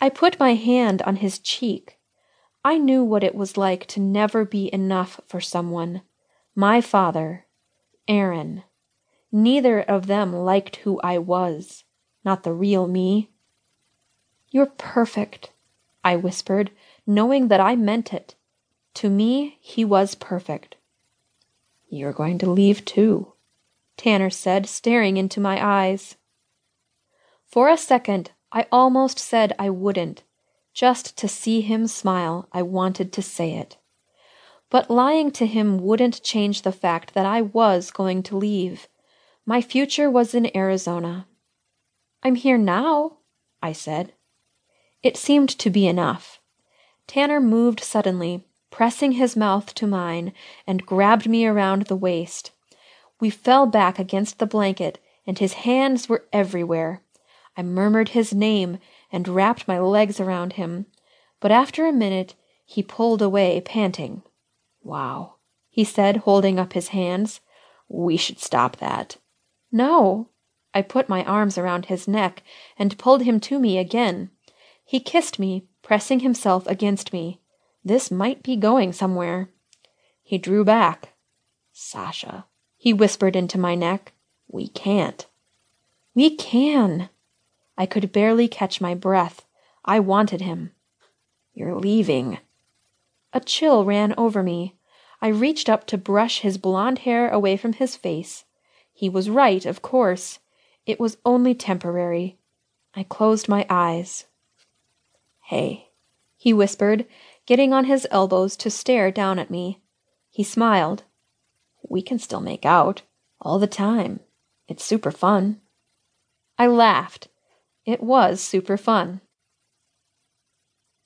I put my hand on his cheek. I knew what it was like to never be enough for someone. My father, Aaron. Neither of them liked who I was, not the real me. You're perfect, I whispered, knowing that I meant it. To me, he was perfect. You're going to leave too, Tanner said, staring into my eyes. For a second, I almost said I wouldn't. Just to see him smile, I wanted to say it. But lying to him wouldn't change the fact that I was going to leave. My future was in Arizona. I'm here now, I said. It seemed to be enough. Tanner moved suddenly, pressing his mouth to mine, and grabbed me around the waist. We fell back against the blanket, and his hands were everywhere. I murmured his name and wrapped my legs around him, but after a minute he pulled away, panting. Wow, he said, holding up his hands. We should stop that. No. I put my arms around his neck and pulled him to me again. He kissed me, pressing himself against me. This might be going somewhere. He drew back. Sasha, he whispered into my neck. We can't. We can. I could barely catch my breath. I wanted him. You're leaving. A chill ran over me. I reached up to brush his blond hair away from his face. He was right, of course. It was only temporary. I closed my eyes. Hey, he whispered, getting on his elbows to stare down at me. He smiled. We can still make out. All the time. It's super fun. I laughed. It was super fun.